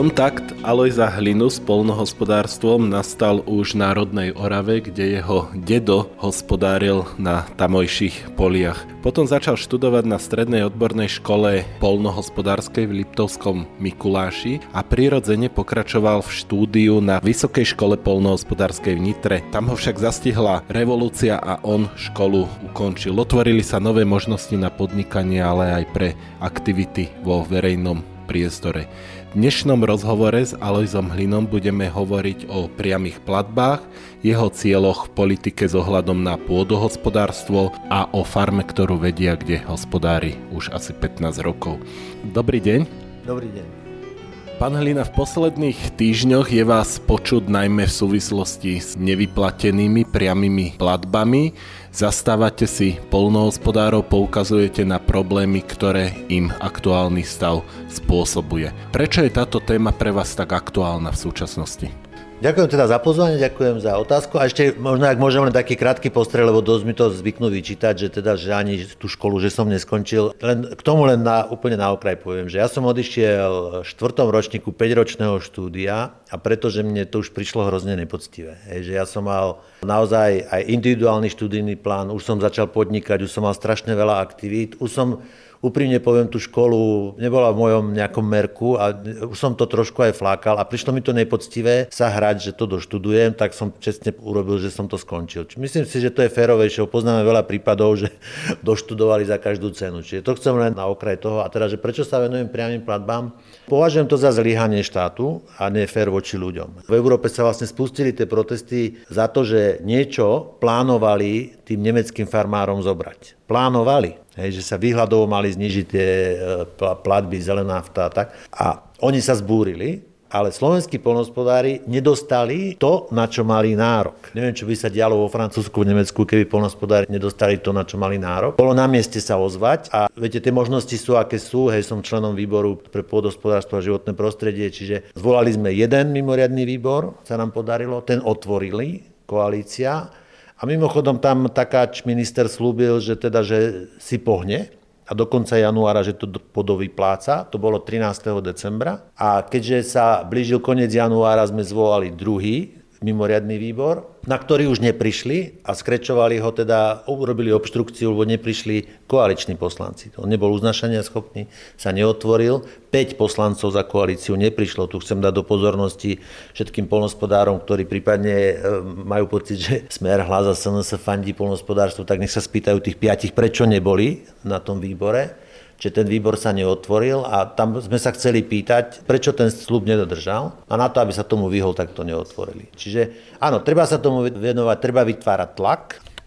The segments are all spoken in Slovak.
Kontakt Alojza Hlinu s polnohospodárstvom nastal už v Národnej Orave, kde jeho dedo hospodáril na tamojších poliach. Potom začal študovať na strednej odbornej škole polnohospodárskej v Liptovskom Mikuláši a prirodzene pokračoval v štúdiu na Vysokej škole polnohospodárskej v Nitre. Tam ho však zastihla revolúcia a on školu ukončil. Otvorili sa nové možnosti na podnikanie, ale aj pre aktivity vo verejnom priestore. Dnešnom rozhovore s Alojzom Hlinom budeme hovoriť o priamých platbách, jeho cieľoch v politike s ohľadom na pôdohospodárstvo a o farme, ktorú vedia, kde hospodári už asi 15 rokov. Dobrý deň. Dobrý deň. Pán Hlina, v posledných týždňoch je vás počuť najmä v súvislosti s nevyplatenými priamými platbami. Zastávate si polnohospodárov, poukazujete na problémy, ktoré im aktuálny stav spôsobuje. Prečo je táto téma pre vás tak aktuálna v súčasnosti? Ďakujem teda za pozvanie, ďakujem za otázku a ešte možno, ak môžem len taký krátky postrel, lebo dosť mi to zvyknú vyčítať, že teda, že ani tú školu, že som neskončil. Len k tomu len na, úplne na okraj poviem, že ja som odišiel v štvrtom ročníku 5-ročného štúdia a pretože mne to už prišlo hrozne nepoctivé. Hej, že ja som mal naozaj aj individuálny študijný plán, už som začal podnikať, už som mal strašne veľa aktivít, už som úprimne poviem, tú školu nebola v mojom nejakom merku a už som to trošku aj flákal a prišlo mi to nepoctivé sa hrať, že to doštudujem, tak som čestne urobil, že som to skončil. Myslím si, že to je férovejšie. Poznáme veľa prípadov, že doštudovali za každú cenu. Čiže to chcem len na okraj toho. A teda, že prečo sa venujem priamým platbám? Považujem to za zlyhanie štátu a nie fér voči ľuďom. V Európe sa vlastne spustili tie protesty za to, že niečo plánovali tým nemeckým farmárom zobrať. Plánovali hej, že sa výhľadovo mali znižiť tie e, platby, zelená nafta a tak. A oni sa zbúrili, ale slovenskí polnospodári nedostali to, na čo mali nárok. Neviem, čo by sa dialo vo Francúzsku, v Nemecku, keby polnospodári nedostali to, na čo mali nárok. Bolo na mieste sa ozvať a viete, tie možnosti sú, aké sú. Hej, som členom výboru pre pôdospodárstvo a životné prostredie, čiže zvolali sme jeden mimoriadný výbor, sa nám podarilo, ten otvorili koalícia a mimochodom tam takáč minister slúbil, že teda, že si pohne a do konca januára, že to podovypláca. To bolo 13. decembra. A keďže sa blížil koniec januára, sme zvolali druhý mimoriadný výbor, na ktorý už neprišli a skrečovali ho teda, urobili obštrukciu, lebo neprišli koaliční poslanci. On nebol uznašania schopný, sa neotvoril. 5 poslancov za koalíciu neprišlo. Tu chcem dať do pozornosti všetkým polnospodárom, ktorí prípadne e, majú pocit, že smer hlas a SNS fandí polnospodárstvo, tak nech sa spýtajú tých piatich, prečo neboli na tom výbore že ten výbor sa neotvoril a tam sme sa chceli pýtať, prečo ten slub nedodržal a na to, aby sa tomu vyhol, tak to neotvorili. Čiže áno, treba sa tomu venovať, treba vytvárať tlak.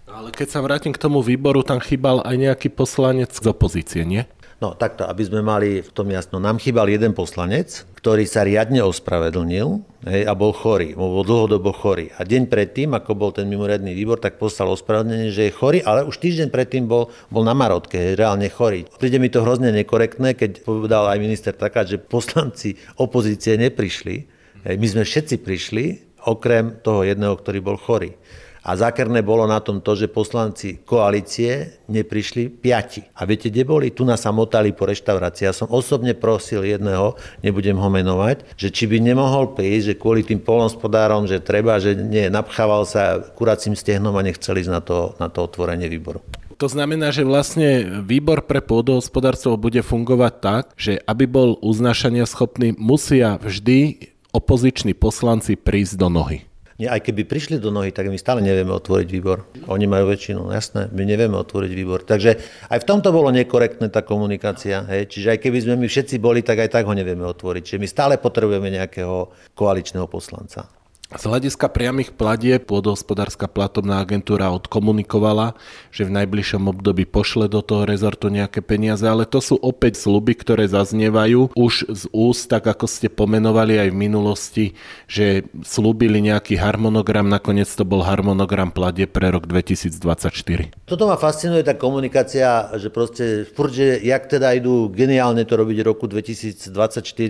Ale keď sa vrátim k tomu výboru, tam chýbal aj nejaký poslanec z opozície, nie? No takto, aby sme mali v tom jasno. Nám chýbal jeden poslanec, ktorý sa riadne ospravedlnil hej, a bol chorý, bol dlhodobo chorý. A deň predtým, ako bol ten mimoriadný výbor, tak poslal ospravedlnenie, že je chorý, ale už týždeň predtým bol, bol na Marotke, hej, reálne chorý. Príde mi to hrozne nekorektné, keď povedal aj minister taká, že poslanci opozície neprišli. Hej, my sme všetci prišli, okrem toho jedného, ktorý bol chorý. A zákerné bolo na tom to, že poslanci koalície neprišli piati. A viete, kde boli? Tu nás sa motali po reštaurácii. Ja som osobne prosil jedného, nebudem ho menovať, že či by nemohol prísť, že kvôli tým polnospodárom, že treba, že nie, napchával sa kuracím stehnom a nechcel ísť na to, na to otvorenie výboru. To znamená, že vlastne výbor pre pôdohospodárstvo bude fungovať tak, že aby bol uznášania schopný, musia vždy opoziční poslanci prísť do nohy. Nie, aj keby prišli do nohy, tak my stále nevieme otvoriť výbor. Oni majú väčšinu, jasné, my nevieme otvoriť výbor. Takže aj v tomto bolo nekorektné tá komunikácia. Hej? Čiže aj keby sme my všetci boli, tak aj tak ho nevieme otvoriť. Čiže my stále potrebujeme nejakého koaličného poslanca. Z hľadiska priamých platie pôdohospodárska platobná agentúra odkomunikovala, že v najbližšom období pošle do toho rezortu nejaké peniaze, ale to sú opäť sluby, ktoré zaznievajú už z úst, tak ako ste pomenovali aj v minulosti, že slúbili nejaký harmonogram, nakoniec to bol harmonogram platie pre rok 2024. Toto ma fascinuje tá komunikácia, že proste furt, že jak teda idú geniálne to robiť roku 2024,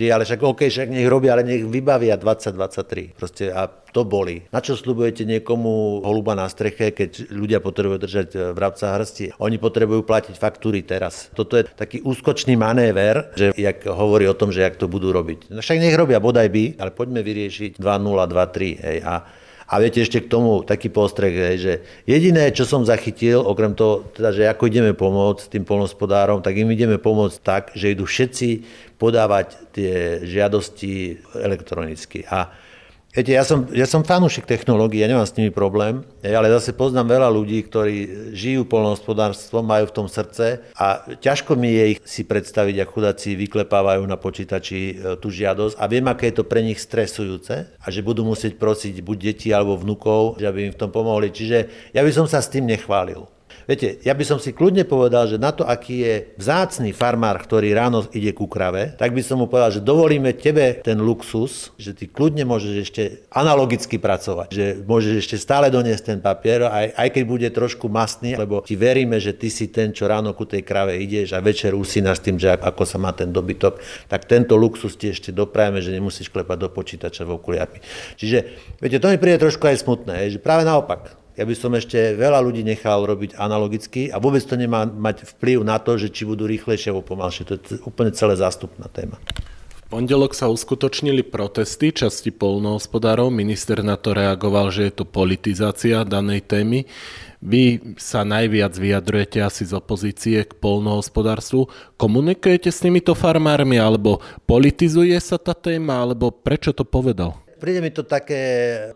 ale však OK, však nech robia, ale nech vybavia 2023. Proste a to boli. Na čo slúbujete niekomu holuba na streche, keď ľudia potrebujú držať e, vrabca hrsti? Oni potrebujú platiť faktúry teraz. Toto je taký úskočný manéver, že jak hovorí o tom, že jak to budú robiť. No však nech robia bodaj by, ale poďme vyriešiť 2-0, 2-3. Hej. A a viete ešte k tomu taký postreh, že jediné, čo som zachytil, okrem toho, teda, že ako ideme pomôcť tým polnospodárom, tak im ideme pomôcť tak, že idú všetci podávať tie žiadosti elektronicky. A Viete, ja som, ja som fanúšik technológií, ja nemám s nimi problém, ale zase poznám veľa ľudí, ktorí žijú polnohospodárstvom, majú v tom srdce a ťažko mi je ich si predstaviť, ako chudáci vyklepávajú na počítači e, tú žiadosť a viem, aké je to pre nich stresujúce a že budú musieť prosiť buď deti alebo vnukov, že aby im v tom pomohli. Čiže ja by som sa s tým nechválil. Viete, ja by som si kľudne povedal, že na to, aký je vzácný farmár, ktorý ráno ide ku krave, tak by som mu povedal, že dovolíme tebe ten luxus, že ty kľudne môžeš ešte analogicky pracovať, že môžeš ešte stále doniesť ten papier, aj, aj keď bude trošku mastný, lebo ti veríme, že ty si ten, čo ráno ku tej krave ideš a večer usínaš tým, že ako sa má ten dobytok, tak tento luxus ti ešte doprajeme, že nemusíš klepať do počítača v okuliarmi. Čiže, viete, to mi príde trošku aj smutné, že práve naopak, ja by som ešte veľa ľudí nechal robiť analogicky a vôbec to nemá mať vplyv na to, že či budú rýchlejšie alebo pomalšie. To je úplne celé zástupná téma. Pondelok sa uskutočnili protesty časti polnohospodárov. Minister na to reagoval, že je to politizácia danej témy. Vy sa najviac vyjadrujete asi z opozície k polnohospodárstvu. Komunikujete s týmito farmármi, alebo politizuje sa tá téma, alebo prečo to povedal? Príde mi to také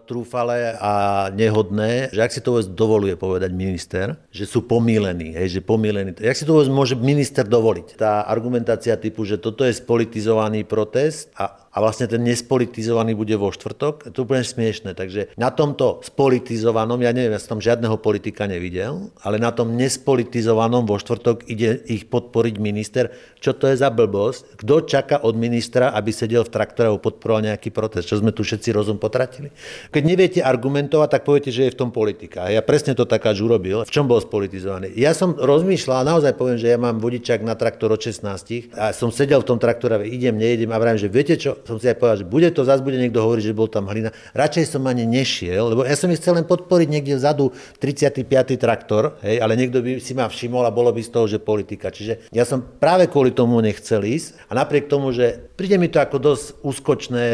trúfale a nehodné, že ak si to vôbec dovoluje povedať minister, že sú pomílení, hej, že pomílení. Jak si to vôbec môže minister dovoliť? Tá argumentácia typu, že toto je spolitizovaný protest a a vlastne ten nespolitizovaný bude vo štvrtok. To je úplne smiešne. Takže na tomto spolitizovanom, ja neviem, ja som tam žiadneho politika nevidel, ale na tom nespolitizovanom vo štvrtok ide ich podporiť minister. Čo to je za blbosť? Kto čaká od ministra, aby sedel v traktore a podporoval nejaký protest? Čo sme tu všetci rozum potratili? Keď neviete argumentovať, tak poviete, že je v tom politika. Ja presne to takáč urobil. V čom bol spolitizovaný? Ja som rozmýšľal, naozaj poviem, že ja mám vodičák na traktor od 16 a som sedel v tom traktore, idem, nejdem a vravím, že viete čo, som si aj povedal, že bude to, zase bude niekto hovoriť, že bol tam hlina. Radšej som ani nešiel, lebo ja som ich chcel len podporiť niekde vzadu 35. traktor, hej, ale niekto by si ma všimol a bolo by z toho, že politika. Čiže ja som práve kvôli tomu nechcel ísť a napriek tomu, že príde mi to ako dosť úskočné,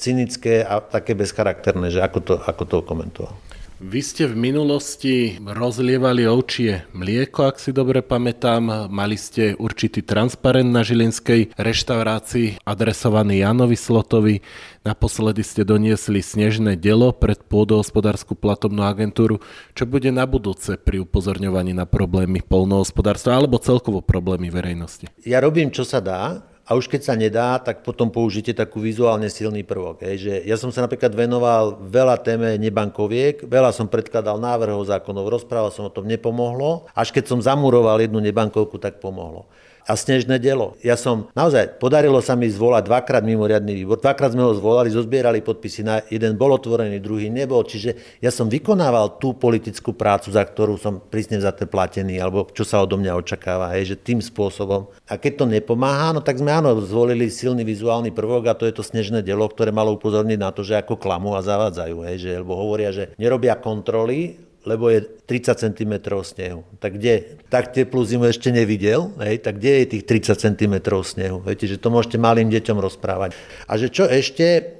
cynické a také bezcharakterné, že ako to, ako to komentoval. Vy ste v minulosti rozlievali ovčie mlieko, ak si dobre pamätám. Mali ste určitý transparent na Žilinskej reštaurácii adresovaný Janovi Slotovi. Naposledy ste doniesli snežné delo pred pôdohospodárskú platobnú agentúru. Čo bude na budúce pri upozorňovaní na problémy polnohospodárstva alebo celkovo problémy verejnosti? Ja robím, čo sa dá a už keď sa nedá, tak potom použite takú vizuálne silný prvok. Hej, že ja som sa napríklad venoval veľa téme nebankoviek, veľa som predkladal návrhov zákonov, rozprával som o tom, nepomohlo. Až keď som zamuroval jednu nebankovku, tak pomohlo a snežné dielo. Ja som naozaj, podarilo sa mi zvolať dvakrát mimoriadný výbor, dvakrát sme ho zvolali, zozbierali podpisy, na jeden bol otvorený, druhý nebol, čiže ja som vykonával tú politickú prácu, za ktorú som prísne za to platený, alebo čo sa odo mňa očakáva, hej, že tým spôsobom. A keď to nepomáha, no tak sme áno, zvolili silný vizuálny prvok a to je to snežné dielo, ktoré malo upozorniť na to, že ako klamu a zavádzajú, hej, že, lebo hovoria, že nerobia kontroly, lebo je 30 cm snehu. Tak kde? Tak teplú zimu ešte nevidel, hej, tak kde je tých 30 cm snehu? Viete, že to môžete malým deťom rozprávať. A že čo ešte,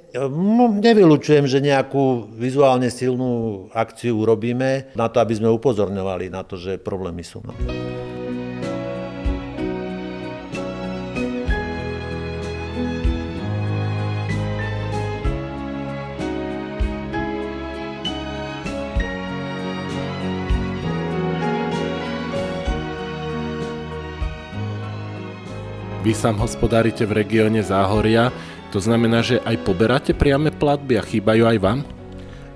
nevylučujem, že nejakú vizuálne silnú akciu urobíme na to, aby sme upozorňovali na to, že problémy sú. No. Vy sám hospodárite v regióne Záhoria, to znamená, že aj poberáte priame platby a chýbajú aj vám?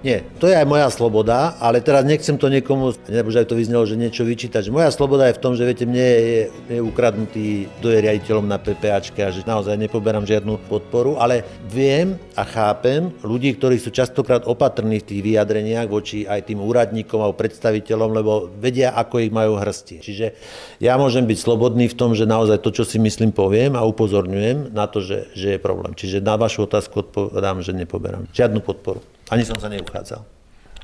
Nie, to je aj moja sloboda, ale teraz nechcem to niekomu, nebo aj to vyznelo, že niečo vyčítať. Že moja sloboda je v tom, že viete, mne je, je ukradnutý, kto je riaditeľom na PPAčke a že naozaj nepoberám žiadnu podporu, ale viem a chápem ľudí, ktorí sú častokrát opatrní v tých vyjadreniach voči aj tým úradníkom alebo predstaviteľom, lebo vedia, ako ich majú hrsti. Čiže ja môžem byť slobodný v tom, že naozaj to, čo si myslím, poviem a upozorňujem na to, že, že je problém. Čiže na vašu otázku odpovedám, že nepoberám žiadnu podporu. Ani som sa neuchádzal.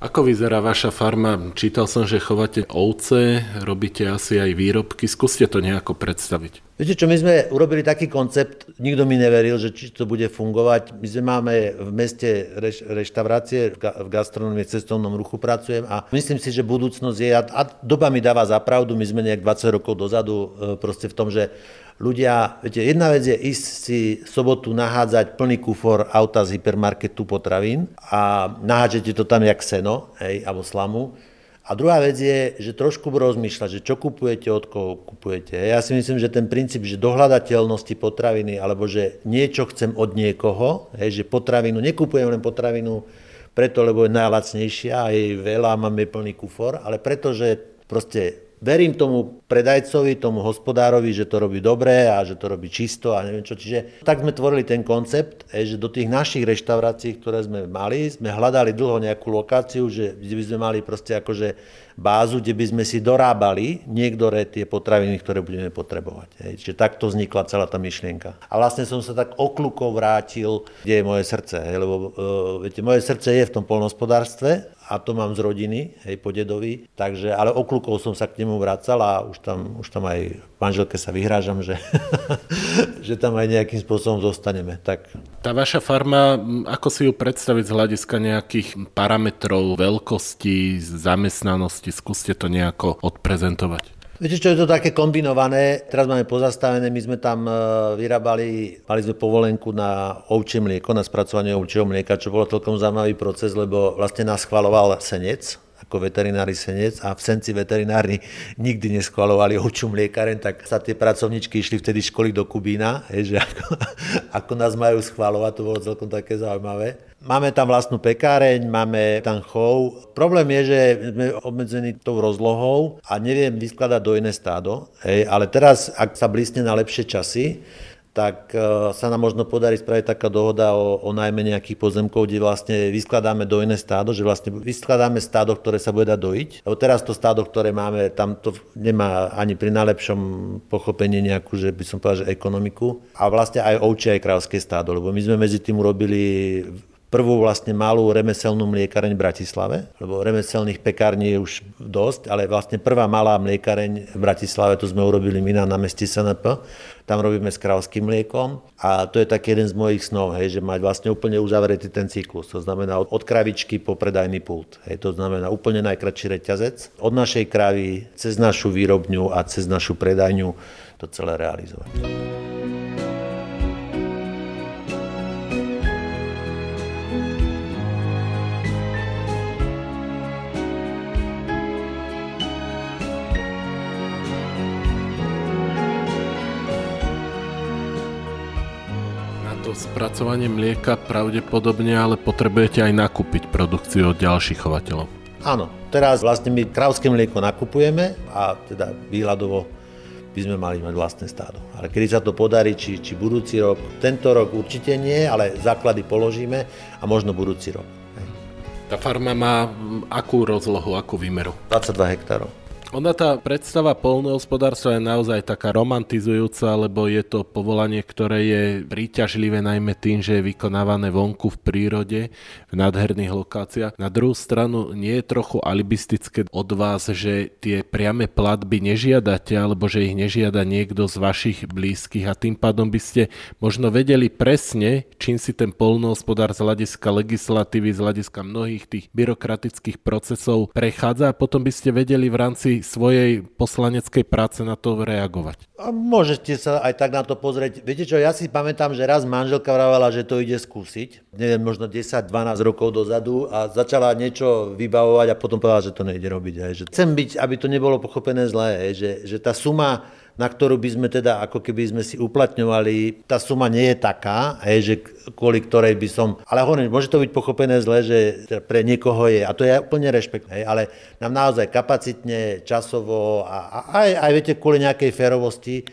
Ako vyzerá vaša farma? Čítal som, že chovate ovce, robíte asi aj výrobky. Skúste to nejako predstaviť. Viete čo, my sme urobili taký koncept, nikto mi neveril, že či to bude fungovať. My sme máme v meste reš, reštaurácie, v gastronomii, v cestovnom ruchu pracujem a myslím si, že budúcnosť je, a doba mi dáva za pravdu, my sme nejak 20 rokov dozadu e, proste v tom, že ľudia, viete, jedna vec je ísť si sobotu nahádzať plný kufor auta z hypermarketu potravín a nahážete to tam jak seno, hej, alebo slamu. A druhá vec je, že trošku rozmýšľať, že čo kupujete, od koho kupujete. Ja si myslím, že ten princíp, že dohľadateľnosti potraviny, alebo že niečo chcem od niekoho, hej, že potravinu, nekupujem len potravinu preto, lebo je najlacnejšia a jej veľa, máme plný kufor, ale preto, že proste verím tomu predajcovi, tomu hospodárovi, že to robí dobre a že to robí čisto a neviem čo. Čiže tak sme tvorili ten koncept, že do tých našich reštaurácií, ktoré sme mali, sme hľadali dlho nejakú lokáciu, že, by sme mali proste akože bázu, kde by sme si dorábali niektoré tie potraviny, ktoré budeme potrebovať. Hej. Čiže takto vznikla celá tá myšlienka. A vlastne som sa tak okľukov vrátil, kde je moje srdce. Hej, lebo uh, viete, moje srdce je v tom polnospodárstve a to mám z rodiny, hej, po dedovi, takže, ale okľukov som sa k nemu vracal a už tam, už tam aj manželke sa vyhrážam, že, že tam aj nejakým spôsobom zostaneme. Tak. Tá vaša farma, ako si ju predstaviť z hľadiska nejakých parametrov, veľkosti, zamestnanosti, skúste to nejako odprezentovať. Viete čo, je to také kombinované, teraz máme pozastavené, my sme tam e, vyrábali, mali sme povolenku na ovčie mlieko, na spracovanie ovčieho mlieka, čo bolo celkom zaujímavý proces, lebo vlastne nás chvaloval senec, ako veterinári senec a v senci veterinári nikdy neschvalovali ovčú mliekaren, tak sa tie pracovničky išli vtedy školy do Kubína, že ako, ako nás majú schvalovať, to bolo celkom také zaujímavé. Máme tam vlastnú pekáreň, máme tam chov. Problém je, že sme obmedzení tou rozlohou a neviem vyskladať do iné stádo. Hej, ale teraz, ak sa blísne na lepšie časy, tak e, sa nám možno podarí spraviť taká dohoda o, o najmä nejakých pozemkov, kde vlastne vyskladáme dojné stádo, že vlastne vyskladáme stádo, ktoré sa bude dať dojiť. Lebo teraz to stádo, ktoré máme, tam to nemá ani pri najlepšom pochopení nejakú, že by som povedal, že ekonomiku. A vlastne aj ovčie, aj krávské stádo, lebo my sme medzi tým urobili prvú vlastne malú remeselnú mliekareň v Bratislave, lebo remeselných pekární je už dosť, ale vlastne prvá malá mliekareň v Bratislave, to sme urobili my na námestí SNP, tam robíme s kravským mliekom a to je taký jeden z mojich snov, hej, že mať vlastne úplne uzavretý ten cyklus, to znamená od, od kravičky po predajný pult, hej, to znamená úplne najkračší reťazec, od našej kravy cez našu výrobňu a cez našu predajňu to celé realizovať. Spracovanie mlieka pravdepodobne, ale potrebujete aj nakúpiť produkciu od ďalších chovateľov. Áno, teraz vlastne my krávské mlieko nakupujeme a teda výhľadovo by sme mali mať vlastné stádo. Ale kedy sa to podarí, či, či budúci rok, tento rok určite nie, ale základy položíme a možno budúci rok. Tá farma má akú rozlohu, akú výmeru? 22 hektárov. Ona tá predstava polnohospodárstva je naozaj taká romantizujúca, lebo je to povolanie, ktoré je príťažlivé najmä tým, že je vykonávané vonku v prírode, v nádherných lokáciách. Na druhú stranu nie je trochu alibistické od vás, že tie priame platby nežiadate, alebo že ich nežiada niekto z vašich blízkych a tým pádom by ste možno vedeli presne, čím si ten polnohospodár z hľadiska legislatívy, z hľadiska mnohých tých byrokratických procesov prechádza a potom by ste vedeli v rámci svojej poslaneckej práce na to reagovať? A môžete sa aj tak na to pozrieť. Viete čo, ja si pamätám, že raz manželka vravela, že to ide skúsiť. Neviem, možno 10-12 rokov dozadu a začala niečo vybavovať a potom povedala, že to nejde robiť. Aj. Že chcem byť, aby to nebolo pochopené zlé, aj. že, že tá suma na ktorú by sme teda, ako keby sme si uplatňovali, tá suma nie je taká, hej, že kvôli ktorej by som, ale hovorím, môže to byť pochopené zle, že pre niekoho je, a to je úplne rešpekt, hej, ale nám naozaj kapacitne, časovo a, a aj, aj viete, kvôli nejakej férovosti,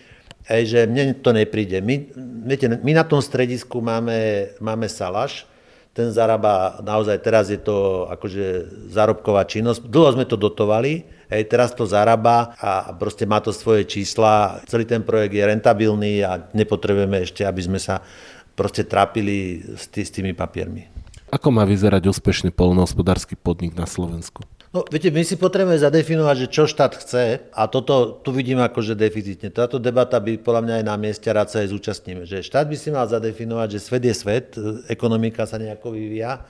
hej, že mne to nepríde. My, viete, my na tom stredisku máme, máme salaš, ten zarába naozaj, teraz je to akože zárobková činnosť. Dlho sme to dotovali, hej, teraz to zarába a proste má to svoje čísla. Celý ten projekt je rentabilný a nepotrebujeme ešte, aby sme sa proste trápili s, tý, s tými papiermi. Ako má vyzerať úspešný polnohospodársky podnik na Slovensku? No, viete, my si potrebujeme zadefinovať, že čo štát chce a toto tu vidím ako, že deficitne. Táto debata by podľa mňa aj na mieste, rád sa aj zúčastníme. Že štát by si mal zadefinovať, že svet je svet, ekonomika sa nejako vyvíja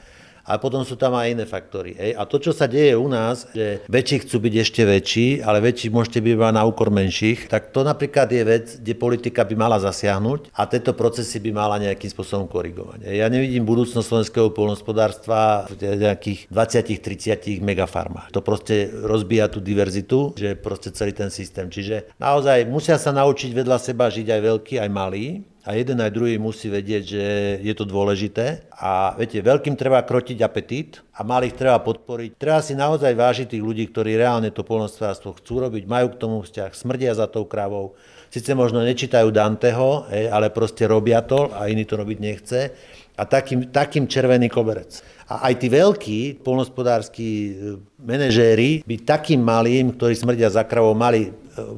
a potom sú tam aj iné faktory. Hej. A to, čo sa deje u nás, že väčší chcú byť ešte väčší, ale väčší môžete byť na úkor menších, tak to napríklad je vec, kde politika by mala zasiahnuť a tieto procesy by mala nejakým spôsobom korigovať. Ja nevidím budúcnosť slovenského polnospodárstva v nejakých 20-30 megafarmách. To proste rozbíja tú diverzitu, že proste celý ten systém. Čiže naozaj musia sa naučiť vedľa seba žiť aj veľký, aj malý a jeden aj druhý musí vedieť, že je to dôležité. A viete, veľkým treba krotiť apetít a malých treba podporiť. Treba si naozaj vážiť tých ľudí, ktorí reálne to polnospodárstvo chcú robiť, majú k tomu vzťah, smrdia za tou kravou. Sice možno nečítajú Danteho, ale proste robia to a iný to robiť nechce. A takým, takým červený koberec. A aj tí veľkí polnospodárskí e, manažéri by takým malým, ktorí smrdia za kravou, mali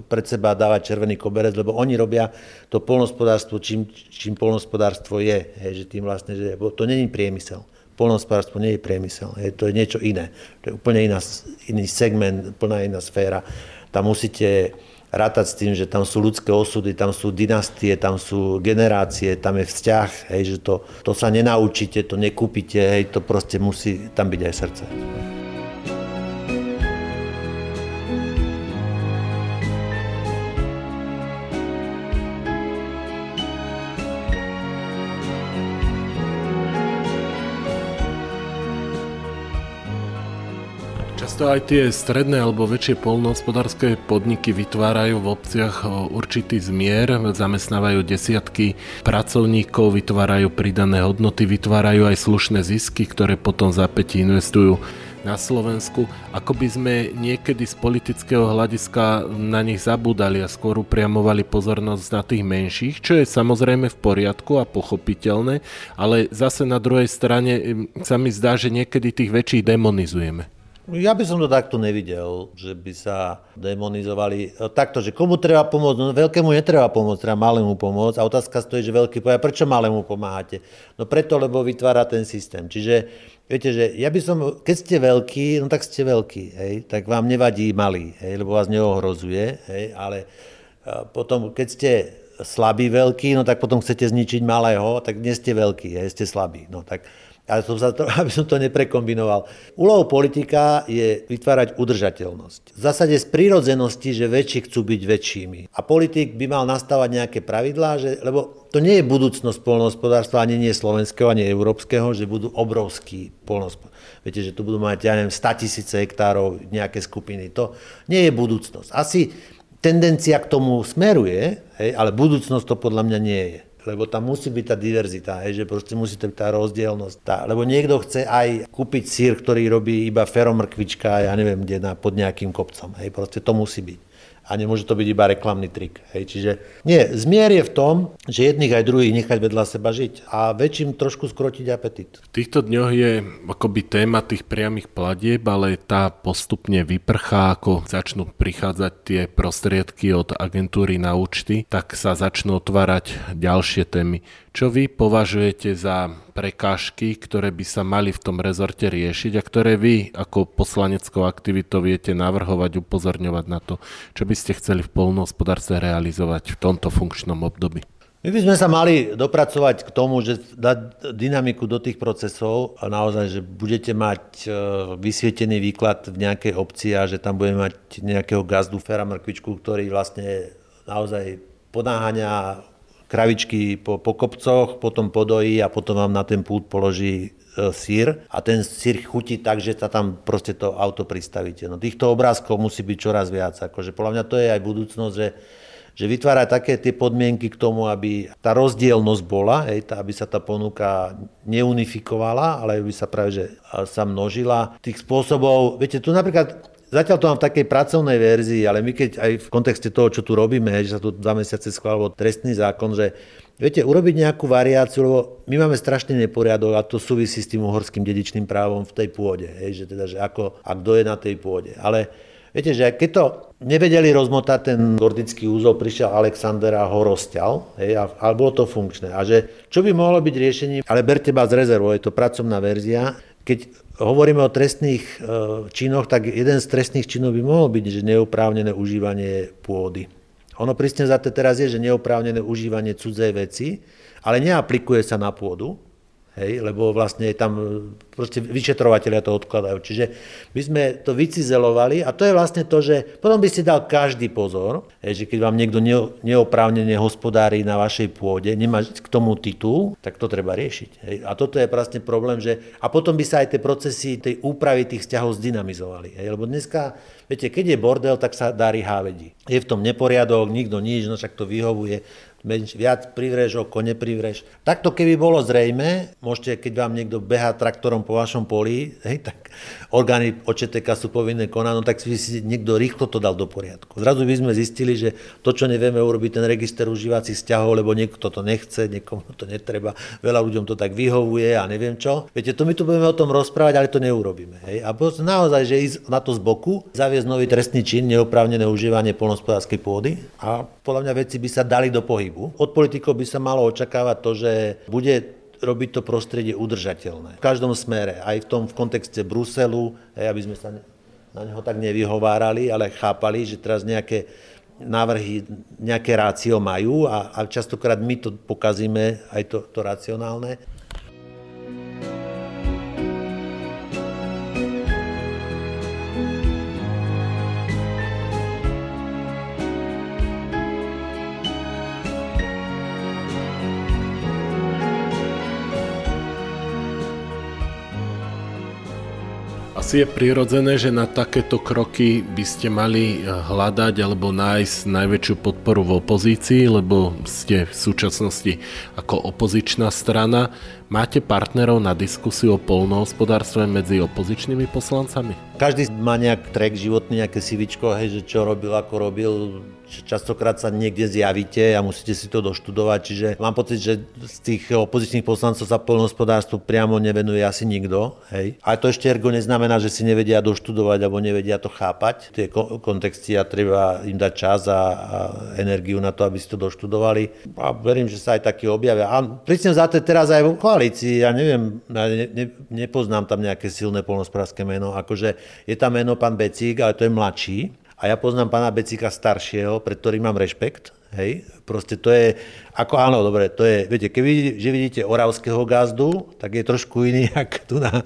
pred seba dávať červený koberec, lebo oni robia to polnospodárstvo, čím, čím polnospodárstvo je. Hej, že tým vlastne, že, to není priemysel. Polnospodárstvo nie je priemysel, hej, to je niečo iné. To je úplne iná, iný segment, plná iná sféra. Tam musíte rátať s tým, že tam sú ľudské osudy, tam sú dynastie, tam sú generácie, tam je vzťah, hej, že to, to sa nenaučíte, to nekúpite, hej, to proste musí tam byť aj srdce. Často aj tie stredné alebo väčšie polnohospodárske podniky vytvárajú v obciach určitý zmier, zamestnávajú desiatky pracovníkov, vytvárajú pridané hodnoty, vytvárajú aj slušné zisky, ktoré potom za investujú na Slovensku, ako by sme niekedy z politického hľadiska na nich zabúdali a skôr upriamovali pozornosť na tých menších, čo je samozrejme v poriadku a pochopiteľné, ale zase na druhej strane sa mi zdá, že niekedy tých väčších demonizujeme. Ja by som to takto nevidel, že by sa demonizovali. Takto, že komu treba pomôcť? No veľkému netreba pomôcť, treba malému pomôcť. A otázka stojí, že veľký povie, prečo malému pomáhate? No preto, lebo vytvára ten systém. Čiže viete, že ja by som, keď ste veľký, no tak ste veľký, hej, tak vám nevadí malý, hej, lebo vás neohrozuje, hej, ale potom, keď ste slabý veľký, no tak potom chcete zničiť malého, tak nie ste veľký, hej, ste slabý. No tak ale som sa to, aby som to neprekombinoval. Úlohou politika je vytvárať udržateľnosť. V zásade z prírodzenosti, že väčší chcú byť väčšími. A politik by mal nastávať nejaké pravidlá, že, lebo to nie je budúcnosť polnohospodárstva, ani nie slovenského, ani európskeho, že budú obrovskí polnohospodárstva. Viete, že tu budú mať, ja neviem, 100 tisíce hektárov, nejaké skupiny. To nie je budúcnosť. Asi tendencia k tomu smeruje, hej, ale budúcnosť to podľa mňa nie je lebo tam musí byť tá diverzita, hej, že proste musí to byť tá rozdielnosť. Tá, lebo niekto chce aj kúpiť sír, ktorý robí iba feromrkvička, ja neviem, kde na, pod nejakým kopcom. Hej, proste to musí byť a nemôže to byť iba reklamný trik. Hej. Čiže nie, zmier je v tom, že jedných aj druhých nechať vedľa seba žiť a väčším trošku skrotiť apetit. V týchto dňoch je akoby téma tých priamých platieb, ale tá postupne vyprchá, ako začnú prichádzať tie prostriedky od agentúry na účty, tak sa začnú otvárať ďalšie témy. Čo vy považujete za prekážky, ktoré by sa mali v tom rezorte riešiť a ktoré vy ako poslaneckou aktivitou viete navrhovať, upozorňovať na to, čo by ste chceli v polnohospodárstve realizovať v tomto funkčnom období? My by sme sa mali dopracovať k tomu, že dať dynamiku do tých procesov a naozaj, že budete mať e, vysvietený výklad v nejakej obci a že tam budeme mať nejakého gazdu, fera mrkvičku, ktorý vlastne naozaj ponáhania kravičky po, po kopcoch, potom podojí a potom vám na ten pult položí e, sír a ten sír chutí tak, že sa tam proste to auto pristavíte. No týchto obrázkov musí byť čoraz viac. Akože podľa mňa to je aj budúcnosť, že že vytvára také tie podmienky k tomu, aby tá rozdielnosť bola, hej, tá, aby sa tá ponuka neunifikovala, ale aby sa práve že sa množila. Tých spôsobov, viete, tu napríklad Zatiaľ to mám v takej pracovnej verzii, ale my keď aj v kontexte toho, čo tu robíme, že sa tu dva mesiace schválil trestný zákon, že viete, urobiť nejakú variáciu, lebo my máme strašný neporiadok a to súvisí s tým uhorským dedičným právom v tej pôde, hej, že teda, že ako a kto je na tej pôde. Ale Viete, že keď to nevedeli rozmotať ten gordický úzol, prišiel Alexander a ho rozťal, hej, a, a bolo to funkčné. A že čo by mohlo byť riešením, ale berte ba z rezervou, je to pracovná verzia, keď hovoríme o trestných e, činoch, tak jeden z trestných činov by mohol byť, že neoprávnené užívanie pôdy. Ono prísne za to teraz je, že neoprávnené užívanie cudzej veci, ale neaplikuje sa na pôdu, Hej, lebo vlastne tam proste vyšetrovateľia to odkladajú. Čiže my sme to vycizelovali a to je vlastne to, že potom by si dal každý pozor, hej, že keď vám niekto neoprávnene hospodári na vašej pôde, nemá k tomu titul, tak to treba riešiť. Hej. A toto je vlastne problém, že a potom by sa aj tie procesy tej úpravy tých vzťahov zdynamizovali. Hej. Lebo dneska, viete, keď je bordel, tak sa darí hávedi. Je v tom neporiadok, nikto nič, no však to vyhovuje viac privreš, oko neprivreš. Takto keby bolo zrejme, môžete, keď vám niekto behá traktorom po vašom poli, hej, tak orgány OČTK sú povinné konať, no tak si niekto rýchlo to dal do poriadku. Zrazu by sme zistili, že to, čo nevieme urobiť, ten register užívacích vzťahov, lebo niekto to nechce, niekomu to netreba, veľa ľuďom to tak vyhovuje a neviem čo. Viete, to my tu budeme o tom rozprávať, ale to neurobíme. Hej. A naozaj, že ísť na to z boku, zaviesť nový trestný čin, neoprávnené užívanie polnospodárskej pôdy a podľa mňa veci by sa dali do pohybu pohybu. Od politikov by sa malo očakávať to, že bude robiť to prostredie udržateľné. V každom smere, aj v tom v kontexte Bruselu, aby sme sa na neho tak nevyhovárali, ale chápali, že teraz nejaké návrhy, nejaké rácio majú a, a častokrát my to pokazíme, aj to, to racionálne. Asi je prirodzené, že na takéto kroky by ste mali eh, hľadať alebo nájsť najväčšiu podporu v opozícii, lebo ste v súčasnosti ako opozičná strana. Máte partnerov na diskusiu o polnohospodárstve medzi opozičnými poslancami? Každý má nejak trek životný, nejaké sivičko, hej, že čo robil, ako robil, častokrát sa niekde zjavíte a musíte si to doštudovať, čiže mám pocit, že z tých opozičných poslancov sa poľnohospodárstvu priamo nevenuje asi nikto. Hej. A to ešte ergo neznamená, že si nevedia doštudovať alebo nevedia to chápať. Tie kontexty a treba im dať čas a, a energiu na to, aby si to doštudovali. A verím, že sa aj takí objavia. A prísne za to teraz aj v koalícii, ja neviem, ja ne, ne, nepoznám tam nejaké silné polnospodárske meno, akože je tam meno pán Becík, ale to je mladší, a ja poznám pána Becika staršieho, pred ktorým mám rešpekt. Hej, proste to je, ako áno, dobre, to je, viete, keď že vidíte oravského gazdu, tak je trošku iný, ako tu na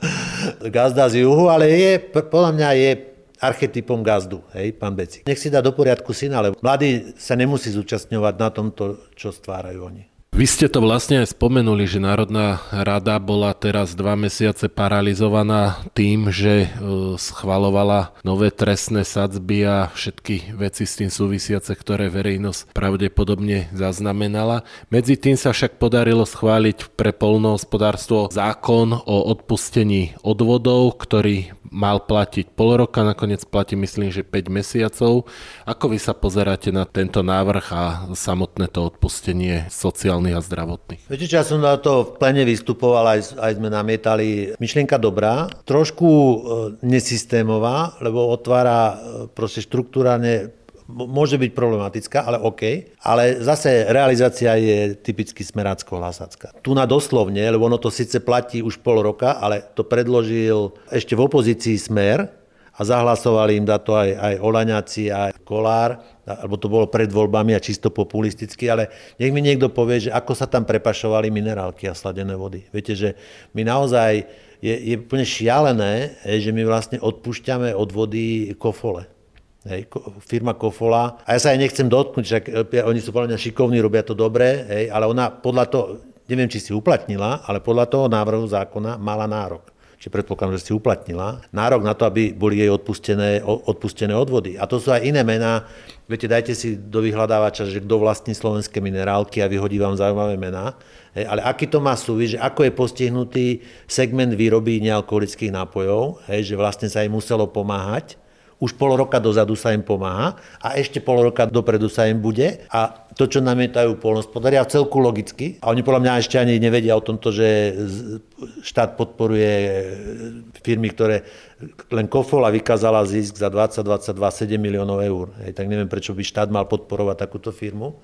gazda z juhu, ale je, podľa mňa je archetypom gazdu, hej, pán Becik. Nech si dá do poriadku syna, ale mladý sa nemusí zúčastňovať na tomto, čo stvárajú oni. Vy ste to vlastne aj spomenuli, že Národná rada bola teraz dva mesiace paralizovaná tým, že e, schvalovala nové trestné sadzby a všetky veci s tým súvisiace, ktoré verejnosť pravdepodobne zaznamenala. Medzi tým sa však podarilo schváliť pre polnohospodárstvo zákon o odpustení odvodov, ktorý mal platiť pol roka, nakoniec platí myslím, že 5 mesiacov. Ako vy sa pozeráte na tento návrh a samotné to odpustenie sociálnych a zdravotných? Viete, ja som na to v plene vystupoval, aj, aj sme namietali. Myšlienka dobrá, trošku e, nesystémová, lebo otvára e, proste štruktúrane môže byť problematická, ale OK. Ale zase realizácia je typicky smerácko-hlasacká. Tu na doslovne, lebo ono to síce platí už pol roka, ale to predložil ešte v opozícii smer a zahlasovali im za to aj, aj Olaňaci, aj Kolár, alebo to bolo pred voľbami a čisto populisticky, ale nech mi niekto povie, že ako sa tam prepašovali minerálky a sladené vody. Viete, že my naozaj je, je úplne šialené, že my vlastne odpúšťame od vody kofole. Hej, firma Kofola. A ja sa aj nechcem dotknúť, že e, oni sú podľa mňa šikovní, robia to dobre, hej, ale ona podľa toho, neviem, či si uplatnila, ale podľa toho návrhu zákona mala nárok. Čiže predpokladám, že si uplatnila. Nárok na to, aby boli jej odpustené, odpustené odvody. A to sú aj iné mená. Viete, dajte si do vyhľadávača, že kto vlastní slovenské minerálky a vyhodí vám zaujímavé mená. Hej, ale aký to má súvis, že ako je postihnutý segment výroby nealkoholických nápojov, hej, že vlastne sa im muselo pomáhať, už pol roka dozadu sa im pomáha a ešte pol roka dopredu sa im bude a to, čo namietajú polnospodári a celku logicky. A oni podľa mňa ešte ani nevedia o tomto, že štát podporuje firmy, ktoré len Kofola vykázala zisk za 20-22 7 miliónov eur. Hej, tak neviem, prečo by štát mal podporovať takúto firmu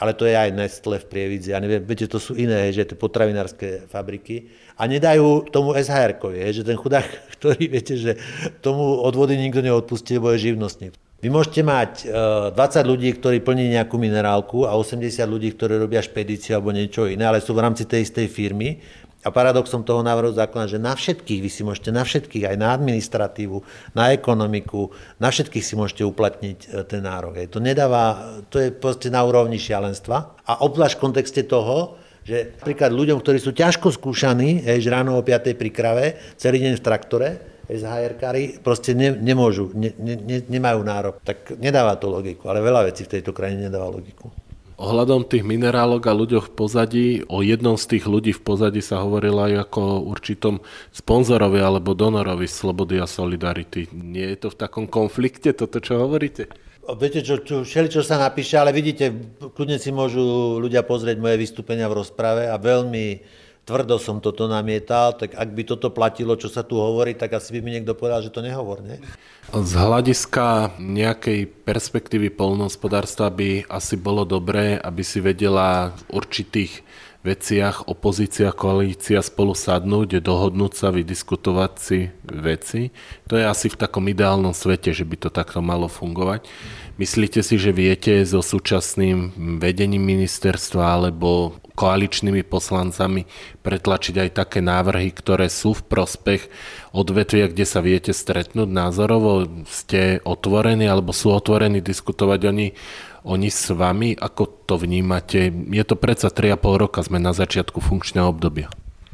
ale to je aj Nestle v Prievidzi, ja neviem, viete, to sú iné, že tie potravinárske fabriky. A nedajú tomu SHR-kovi, že ten chudák, ktorý viete, že tomu odvody nikto neodpustí, lebo je živnostník. Vy môžete mať 20 e, ľudí, ktorí plní nejakú minerálku a 80 ľudí, ktorí robia špedíciu alebo niečo iné, ale sú v rámci tej istej firmy a paradoxom toho návrhu zákona, že na všetkých, vy si môžete na všetkých, aj na administratívu, na ekonomiku, na všetkých si môžete uplatniť e, ten nárok. To nedáva, to je proste na úrovni šialenstva. A obzvlášť v kontexte toho, že napríklad ľuďom, ktorí sú ťažko skúšaní, že ráno o 5. pri krave, celý deň v traktore, SHR-kári proste ne, nemôžu, ne, ne, nemajú nárok. Tak nedáva to logiku, ale veľa vecí v tejto krajine nedáva logiku. Ohľadom tých minerálok a ľuďoch v pozadí, o jednom z tých ľudí v pozadí sa hovorilo aj ako o určitom sponzorovi alebo donorovi Slobody a Solidarity. Nie je to v takom konflikte, toto čo hovoríte? Viete, čo, čo, čo sa napíše, ale vidíte, kľudne si môžu ľudia pozrieť moje vystúpenia v rozprave a veľmi tvrdo som toto namietal, tak ak by toto platilo, čo sa tu hovorí, tak asi by mi niekto povedal, že to nehovor, nie? Z hľadiska nejakej perspektívy polnohospodárstva by asi bolo dobré, aby si vedela v určitých veciach opozícia, koalícia spolu sadnúť, dohodnúť sa, vydiskutovať si veci. To je asi v takom ideálnom svete, že by to takto malo fungovať. Myslíte si, že viete so súčasným vedením ministerstva alebo koaličnými poslancami pretlačiť aj také návrhy, ktoré sú v prospech odvetvia, kde sa viete stretnúť názorovo? Ste otvorení alebo sú otvorení diskutovať oni, oni s vami? Ako to vnímate? Je to predsa 3,5 roka, sme na začiatku funkčného obdobia.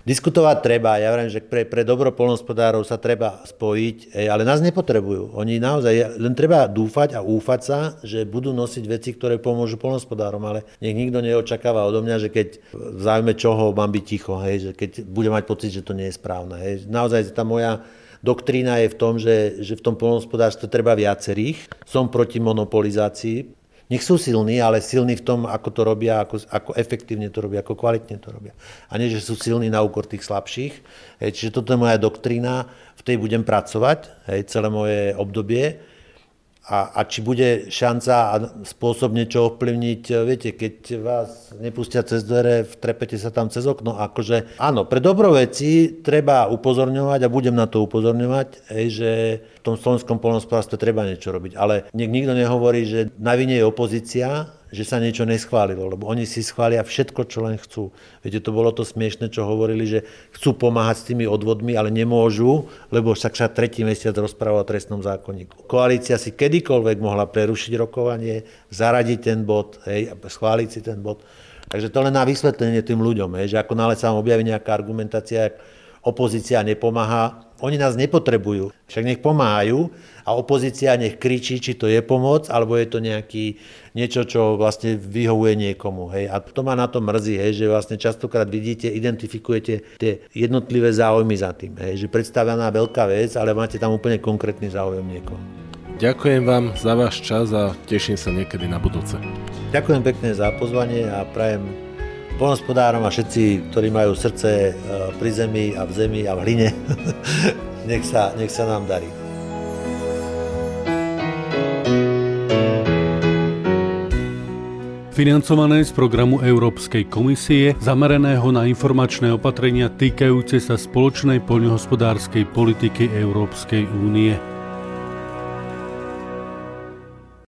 Diskutovať treba, ja viem, že pre, pre dobro polnospodárov sa treba spojiť, ale nás nepotrebujú. Oni naozaj, len treba dúfať a úfať sa, že budú nosiť veci, ktoré pomôžu polnospodárom, ale nech nikto neočakáva odo mňa, že keď v záujme čoho mám byť ticho, hej, že keď budem mať pocit, že to nie je správne. Hej. Naozaj tá moja doktrína je v tom, že, že v tom polnospodárstve treba viacerých. Som proti monopolizácii, nech sú silní, ale silní v tom, ako to robia, ako, ako efektívne to robia, ako kvalitne to robia. A nie, že sú silní na úkor tých slabších. Hej, čiže toto je moja doktrína, v tej budem pracovať hej, celé moje obdobie a, a či bude šanca a spôsob niečo ovplyvniť, viete, keď vás nepustia cez dvere, vtrepete sa tam cez okno, akože áno, pre dobro veci treba upozorňovať a budem na to upozorňovať, hej, že v tom slovenskom polnospodárstve treba niečo robiť, ale nech nikto nehovorí, že na vine je opozícia, že sa niečo neschválilo, lebo oni si schvália všetko, čo len chcú. Viete, to bolo to smiešne, čo hovorili, že chcú pomáhať s tými odvodmi, ale nemôžu, lebo však sa tretí mesiac rozpráva o trestnom zákonníku. Koalícia si kedykoľvek mohla prerušiť rokovanie, zaradiť ten bod, hej, schváliť si ten bod. Takže to len na vysvetlenie tým ľuďom, hej, že ako nále sa vám objaví nejaká argumentácia, opozícia nepomáha, oni nás nepotrebujú, však nech pomáhajú a opozícia nech kričí, či to je pomoc, alebo je to nejaký, niečo, čo vlastne vyhovuje niekomu. Hej. A to ma na to mrzí, hej, že vlastne častokrát vidíte, identifikujete tie jednotlivé záujmy za tým. Hej, že predstavená veľká vec, ale máte tam úplne konkrétny záujem niekoho. Ďakujem vám za váš čas a teším sa niekedy na budúce. Ďakujem pekne za pozvanie a prajem polnospodárom a všetci, ktorí majú srdce e, pri zemi a v zemi a v hline, nech, sa, nech sa nám darí. financované z programu Európskej komisie zameraného na informačné opatrenia týkajúce sa spoločnej poľnohospodárskej politiky Európskej únie.